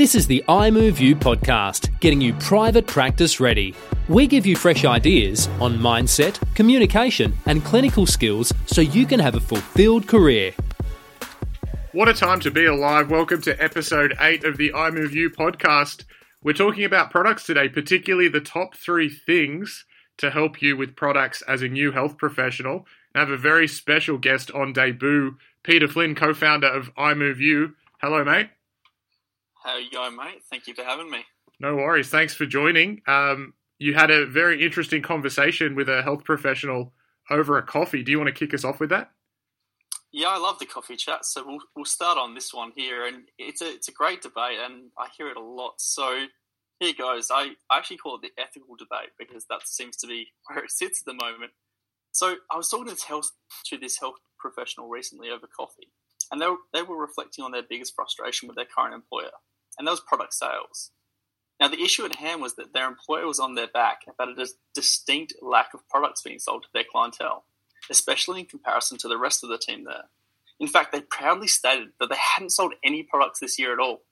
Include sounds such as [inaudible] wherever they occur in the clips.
This is the iMove podcast, getting you private practice ready. We give you fresh ideas on mindset, communication, and clinical skills so you can have a fulfilled career. What a time to be alive. Welcome to episode 8 of the iMove You podcast. We're talking about products today, particularly the top three things to help you with products as a new health professional. I have a very special guest on debut, Peter Flynn, co founder of iMove You. Hello, mate. How you going, mate? Thank you for having me. No worries. Thanks for joining. Um, you had a very interesting conversation with a health professional over a coffee. Do you want to kick us off with that? Yeah, I love the coffee chat. So we'll we'll start on this one here, and it's a it's a great debate, and I hear it a lot. So here goes. I, I actually call it the ethical debate because that seems to be [laughs] where it sits at the moment. So I was talking to this health to this health professional recently over coffee, and they were, they were reflecting on their biggest frustration with their current employer and was product sales. Now, the issue at hand was that their employer was on their back about a distinct lack of products being sold to their clientele, especially in comparison to the rest of the team there. In fact, they proudly stated that they hadn't sold any products this year at all,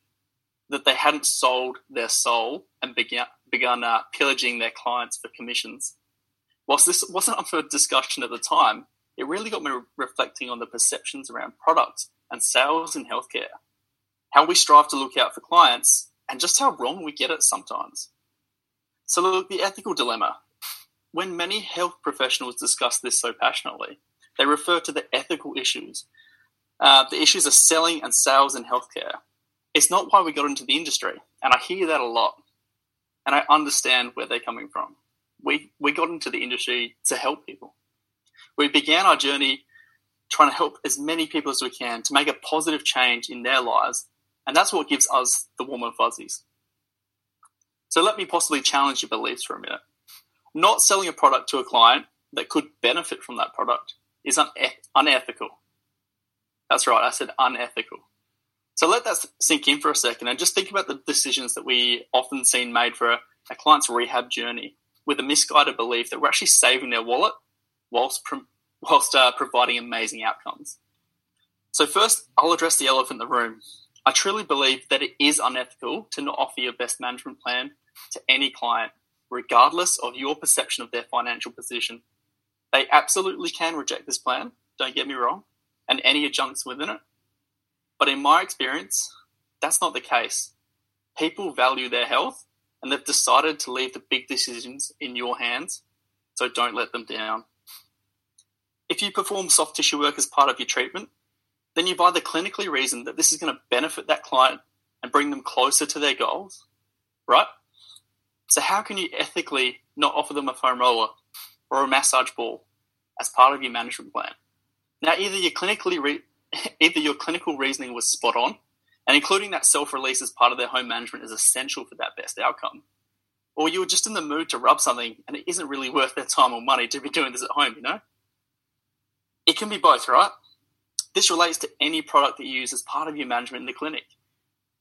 that they hadn't sold their soul and began, begun uh, pillaging their clients for commissions. Whilst this wasn't up for discussion at the time, it really got me reflecting on the perceptions around products and sales in healthcare how we strive to look out for clients, and just how wrong we get it sometimes. So, look, the ethical dilemma. When many health professionals discuss this so passionately, they refer to the ethical issues, uh, the issues of selling and sales in healthcare. It's not why we got into the industry, and I hear that a lot, and I understand where they're coming from. We, we got into the industry to help people. We began our journey trying to help as many people as we can to make a positive change in their lives and that's what gives us the warm and fuzzies. So let me possibly challenge your beliefs for a minute. Not selling a product to a client that could benefit from that product is unethical. That's right, I said unethical. So let that sink in for a second and just think about the decisions that we often seen made for a, a client's rehab journey with a misguided belief that we're actually saving their wallet whilst, whilst uh, providing amazing outcomes. So first, I'll address the elephant in the room. I truly believe that it is unethical to not offer your best management plan to any client, regardless of your perception of their financial position. They absolutely can reject this plan, don't get me wrong, and any adjuncts within it. But in my experience, that's not the case. People value their health and they've decided to leave the big decisions in your hands, so don't let them down. If you perform soft tissue work as part of your treatment, then you've either clinically reasoned that this is going to benefit that client and bring them closer to their goals, right? So how can you ethically not offer them a foam roller or a massage ball as part of your management plan? Now, either your clinically re- [laughs] either your clinical reasoning was spot on, and including that self-release as part of their home management is essential for that best outcome, or you were just in the mood to rub something and it isn't really worth their time or money to be doing this at home. You know, it can be both, right? This relates to any product that you use as part of your management in the clinic.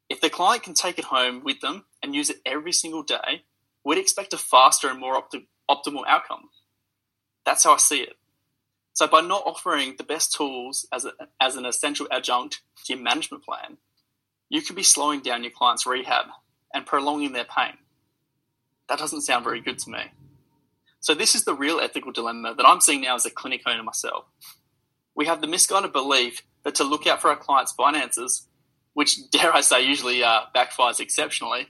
If the client can take it home with them and use it every single day, we'd expect a faster and more opti- optimal outcome. That's how I see it. So, by not offering the best tools as, a, as an essential adjunct to your management plan, you could be slowing down your client's rehab and prolonging their pain. That doesn't sound very good to me. So, this is the real ethical dilemma that I'm seeing now as a clinic owner myself we have the misguided belief that to look out for our clients' finances, which dare I say usually uh, backfires exceptionally.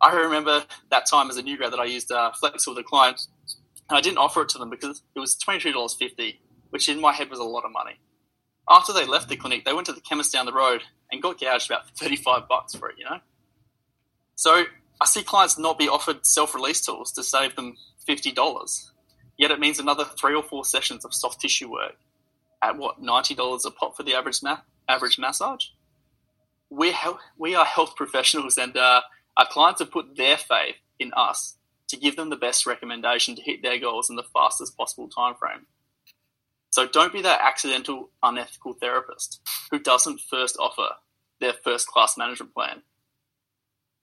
I remember that time as a new grad that I used uh, Flex with a client, and I didn't offer it to them because it was twenty two dollars fifty, which in my head was a lot of money. After they left the clinic, they went to the chemist down the road and got gouged about thirty five bucks for it. You know, so I see clients not be offered self release tools to save them fifty dollars. Yet it means another three or four sessions of soft tissue work at what ninety dollars a pop for the average ma- average massage. We he- we are health [laughs] professionals, and uh, our clients have put their faith in us to give them the best recommendation to hit their goals in the fastest possible time frame. So don't be that accidental, unethical therapist who doesn't first offer their first class management plan.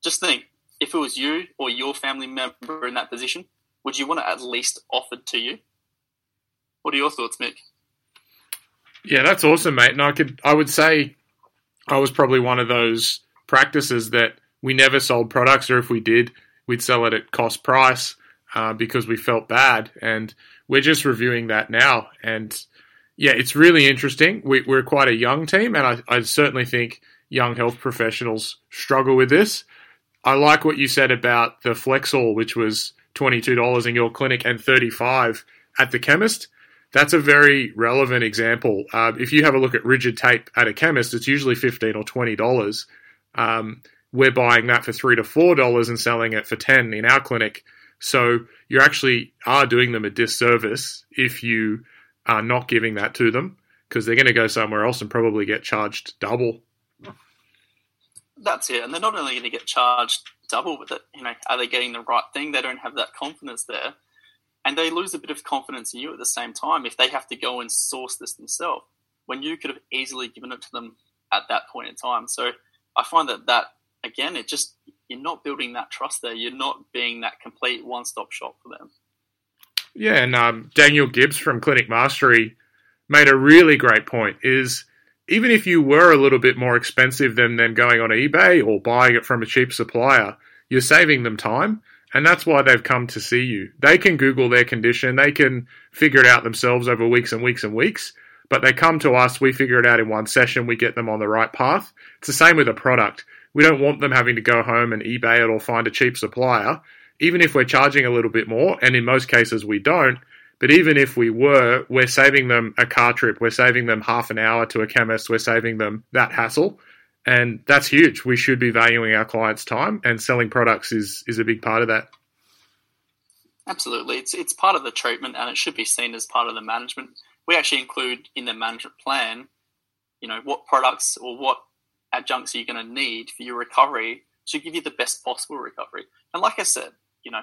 Just think if it was you or your family member in that position, would you want it at least offered to you? What are your thoughts, Mick? Yeah, that's awesome, mate. And I could, I would say, I was probably one of those practices that we never sold products, or if we did, we'd sell it at cost price uh, because we felt bad. And we're just reviewing that now. And yeah, it's really interesting. We, are quite a young team, and I, I certainly think young health professionals struggle with this. I like what you said about the Flexall, which was $22 in your clinic and 35 at the chemist. That's a very relevant example. Uh, if you have a look at rigid tape at a chemist, it's usually 15 or $20. Um, we're buying that for three to four dollars and selling it for ten in our clinic. So you actually are doing them a disservice if you are not giving that to them because they're going to go somewhere else and probably get charged double. That's it, and they're not only going to get charged double with it. You know, are they getting the right thing? They don't have that confidence there, and they lose a bit of confidence in you at the same time if they have to go and source this themselves when you could have easily given it to them at that point in time. So I find that that again, it just you're not building that trust there. You're not being that complete one stop shop for them. Yeah, and um, Daniel Gibbs from Clinic Mastery made a really great point. Is even if you were a little bit more expensive than than going on eBay or buying it from a cheap supplier, you're saving them time. And that's why they've come to see you. They can Google their condition, they can figure it out themselves over weeks and weeks and weeks, but they come to us, we figure it out in one session, we get them on the right path. It's the same with a product. We don't want them having to go home and eBay it or find a cheap supplier, even if we're charging a little bit more, and in most cases we don't. But even if we were, we're saving them a car trip, we're saving them half an hour to a chemist, we're saving them that hassle. And that's huge. We should be valuing our clients' time, and selling products is, is a big part of that. Absolutely. It's, it's part of the treatment and it should be seen as part of the management. We actually include in the management plan, you know, what products or what adjuncts are you're going to need for your recovery to give you the best possible recovery. And like I said, you know,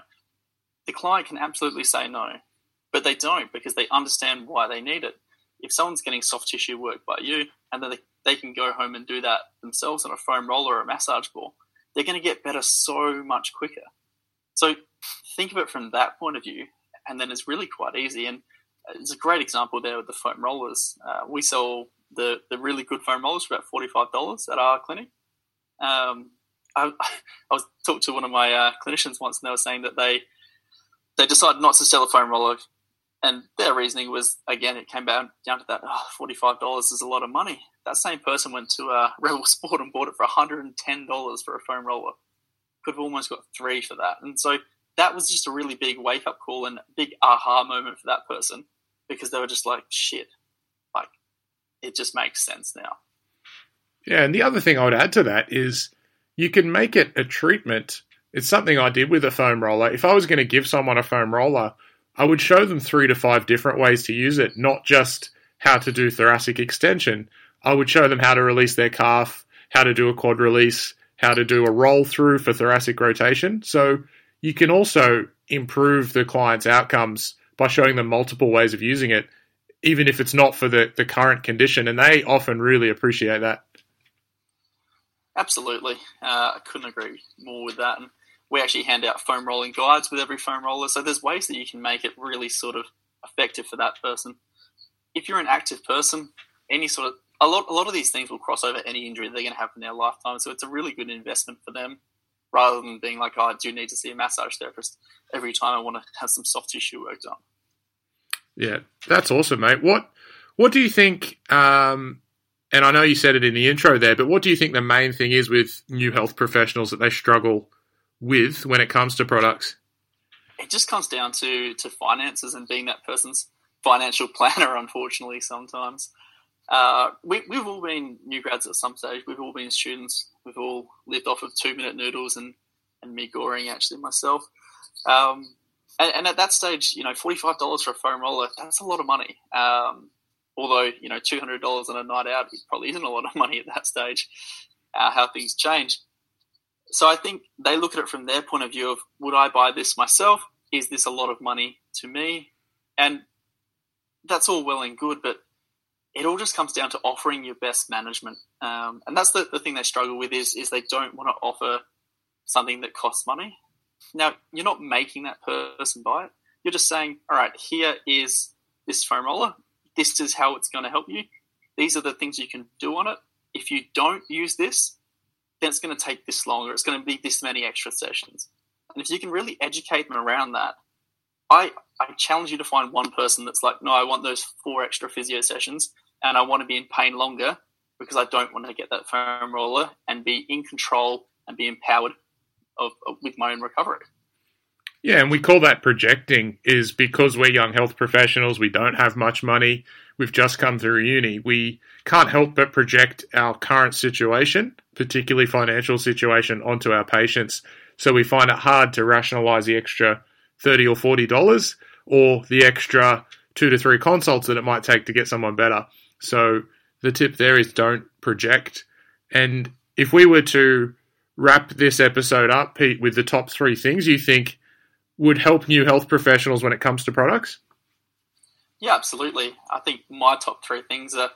the client can absolutely say no, but they don't because they understand why they need it. If someone's getting soft tissue work by you and then they, they can go home and do that themselves on a foam roller or a massage ball, they're going to get better so much quicker. So think of it from that point of view, and then it's really quite easy. And it's a great example there with the foam rollers. Uh, we sell the the really good foam rollers for about forty five dollars at our clinic. Um, I, [laughs] I was talked to one of my uh, clinicians once, and they were saying that they they decided not to sell a foam roller, and their reasoning was again it came down down to that oh, forty five dollars is a lot of money. That same person went to uh, Rebel Sport and bought it for one hundred and ten dollars for a foam roller. Could have almost got three for that, and so that was just a really big wake up call and big aha moment for that person because they were just like, shit, like it just makes sense now. Yeah, and the other thing I would add to that is you can make it a treatment. It's something I did with a foam roller. If I was going to give someone a foam roller, I would show them three to five different ways to use it, not just how to do thoracic extension. I would show them how to release their calf, how to do a quad release, how to do a roll through for thoracic rotation. So you can also improve the client's outcomes by showing them multiple ways of using it even if it's not for the, the current condition. And they often really appreciate that. Absolutely. Uh, I couldn't agree more with that. And we actually hand out foam rolling guides with every foam roller. So there's ways that you can make it really sort of effective for that person. If you're an active person, any sort of a lot, a lot of these things will cross over any injury they're going to have in their lifetime. So it's a really good investment for them rather than being like, oh, I do need to see a massage therapist every time I want to have some soft tissue work done. Yeah, that's awesome, mate. What what do you think? Um, and I know you said it in the intro there, but what do you think the main thing is with new health professionals that they struggle with when it comes to products? It just comes down to to finances and being that person's financial [laughs] planner. Unfortunately, sometimes uh, we, we've all been new grads at some stage. We've all been students. We've all lived off of two minute noodles and and me goring actually myself. Um, and, and, at that stage, you know, forty-five dollars for a foam roller—that's a lot of money. Um, although, you know, two hundred dollars on a night out probably isn't a lot of money at that stage. Uh, how things change. So I think they look at it from their point of view of: Would I buy this myself? Is this a lot of money to me? And that's all well and good, but it all just comes down to offering your best management. Um, and that's the, the thing they struggle with is is they don't want to offer something that costs money. Now, you're not making that person buy it. You're just saying, all right, here is this foam roller. This is how it's going to help you. These are the things you can do on it. If you don't use this, then it's going to take this longer. it's going to be this many extra sessions. And if you can really educate them around that, I, I challenge you to find one person that's like, no, I want those four extra physio sessions and I want to be in pain longer because I don't want to get that foam roller and be in control and be empowered of, of, with my own recovery. Yeah, and we call that projecting is because we're young health professionals, we don't have much money, we've just come through uni, we can't help but project our current situation, particularly financial situation, onto our patients. So we find it hard to rationalize the extra 30 or 40 dollars or the extra two to three consults that it might take to get someone better. So the tip there is don't project. And if we were to wrap this episode up, Pete, with the top three things you think would help new health professionals when it comes to products? Yeah, absolutely. I think my top three things are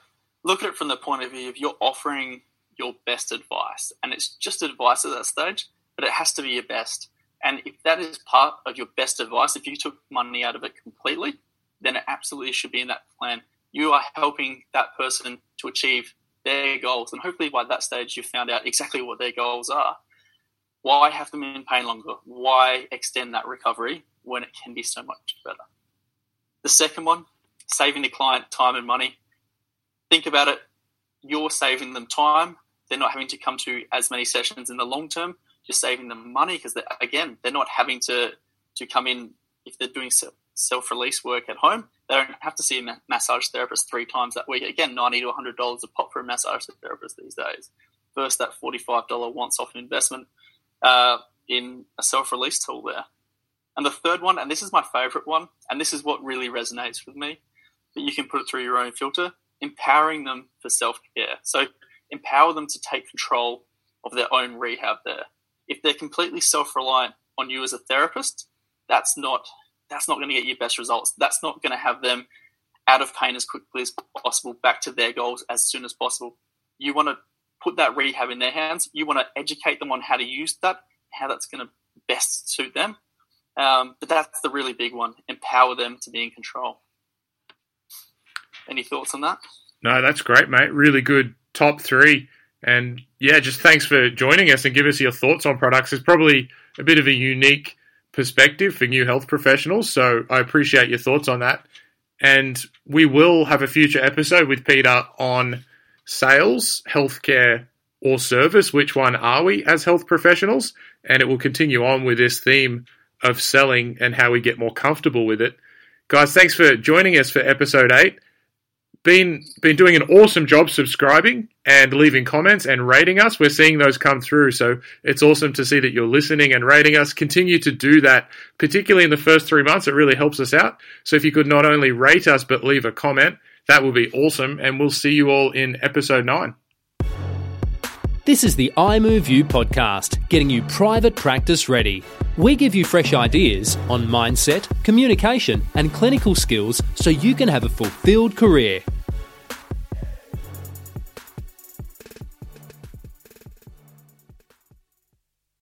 look at it from the point of view of you're offering your best advice, and it's just advice at that stage, but it has to be your best. And if that is part of your best advice, if you took money out of it completely, then it absolutely should be in that plan. You are helping that person to achieve their goals. And hopefully by that stage, you've found out exactly what their goals are. Why have them in pain longer? Why extend that recovery when it can be so much better? The second one, saving the client time and money. Think about it. You're saving them time. They're not having to come to as many sessions in the long term. You're saving them money because, again, they're not having to, to come in if they're doing self release work at home. They don't have to see a massage therapist three times that week. Again, 90 to hundred dollars a pop for a massage therapist these days. Versus that forty five dollar once off investment uh, in a self release tool there. And the third one, and this is my favorite one, and this is what really resonates with me, that you can put it through your own filter, empowering them for self care. So empower them to take control of their own rehab there. If they're completely self reliant on you as a therapist, that's not that's not going to get you best results. That's not going to have them out of pain as quickly as possible, back to their goals as soon as possible. You want to put that rehab in their hands. You want to educate them on how to use that, how that's going to best suit them. Um, but that's the really big one. Empower them to be in control. Any thoughts on that? No, that's great, mate. Really good top three. And yeah, just thanks for joining us and give us your thoughts on products. It's probably a bit of a unique perspective for new health professionals. So I appreciate your thoughts on that. And we will have a future episode with Peter on sales, healthcare, or service. Which one are we as health professionals? And it will continue on with this theme of selling and how we get more comfortable with it. Guys, thanks for joining us for episode eight been been doing an awesome job subscribing and leaving comments and rating us. We're seeing those come through, so it's awesome to see that you're listening and rating us. Continue to do that, particularly in the first three months. It really helps us out. So if you could not only rate us but leave a comment, that will be awesome. And we'll see you all in episode nine. This is the iMoveU podcast, getting you private practice ready. We give you fresh ideas on mindset, communication, and clinical skills so you can have a fulfilled career.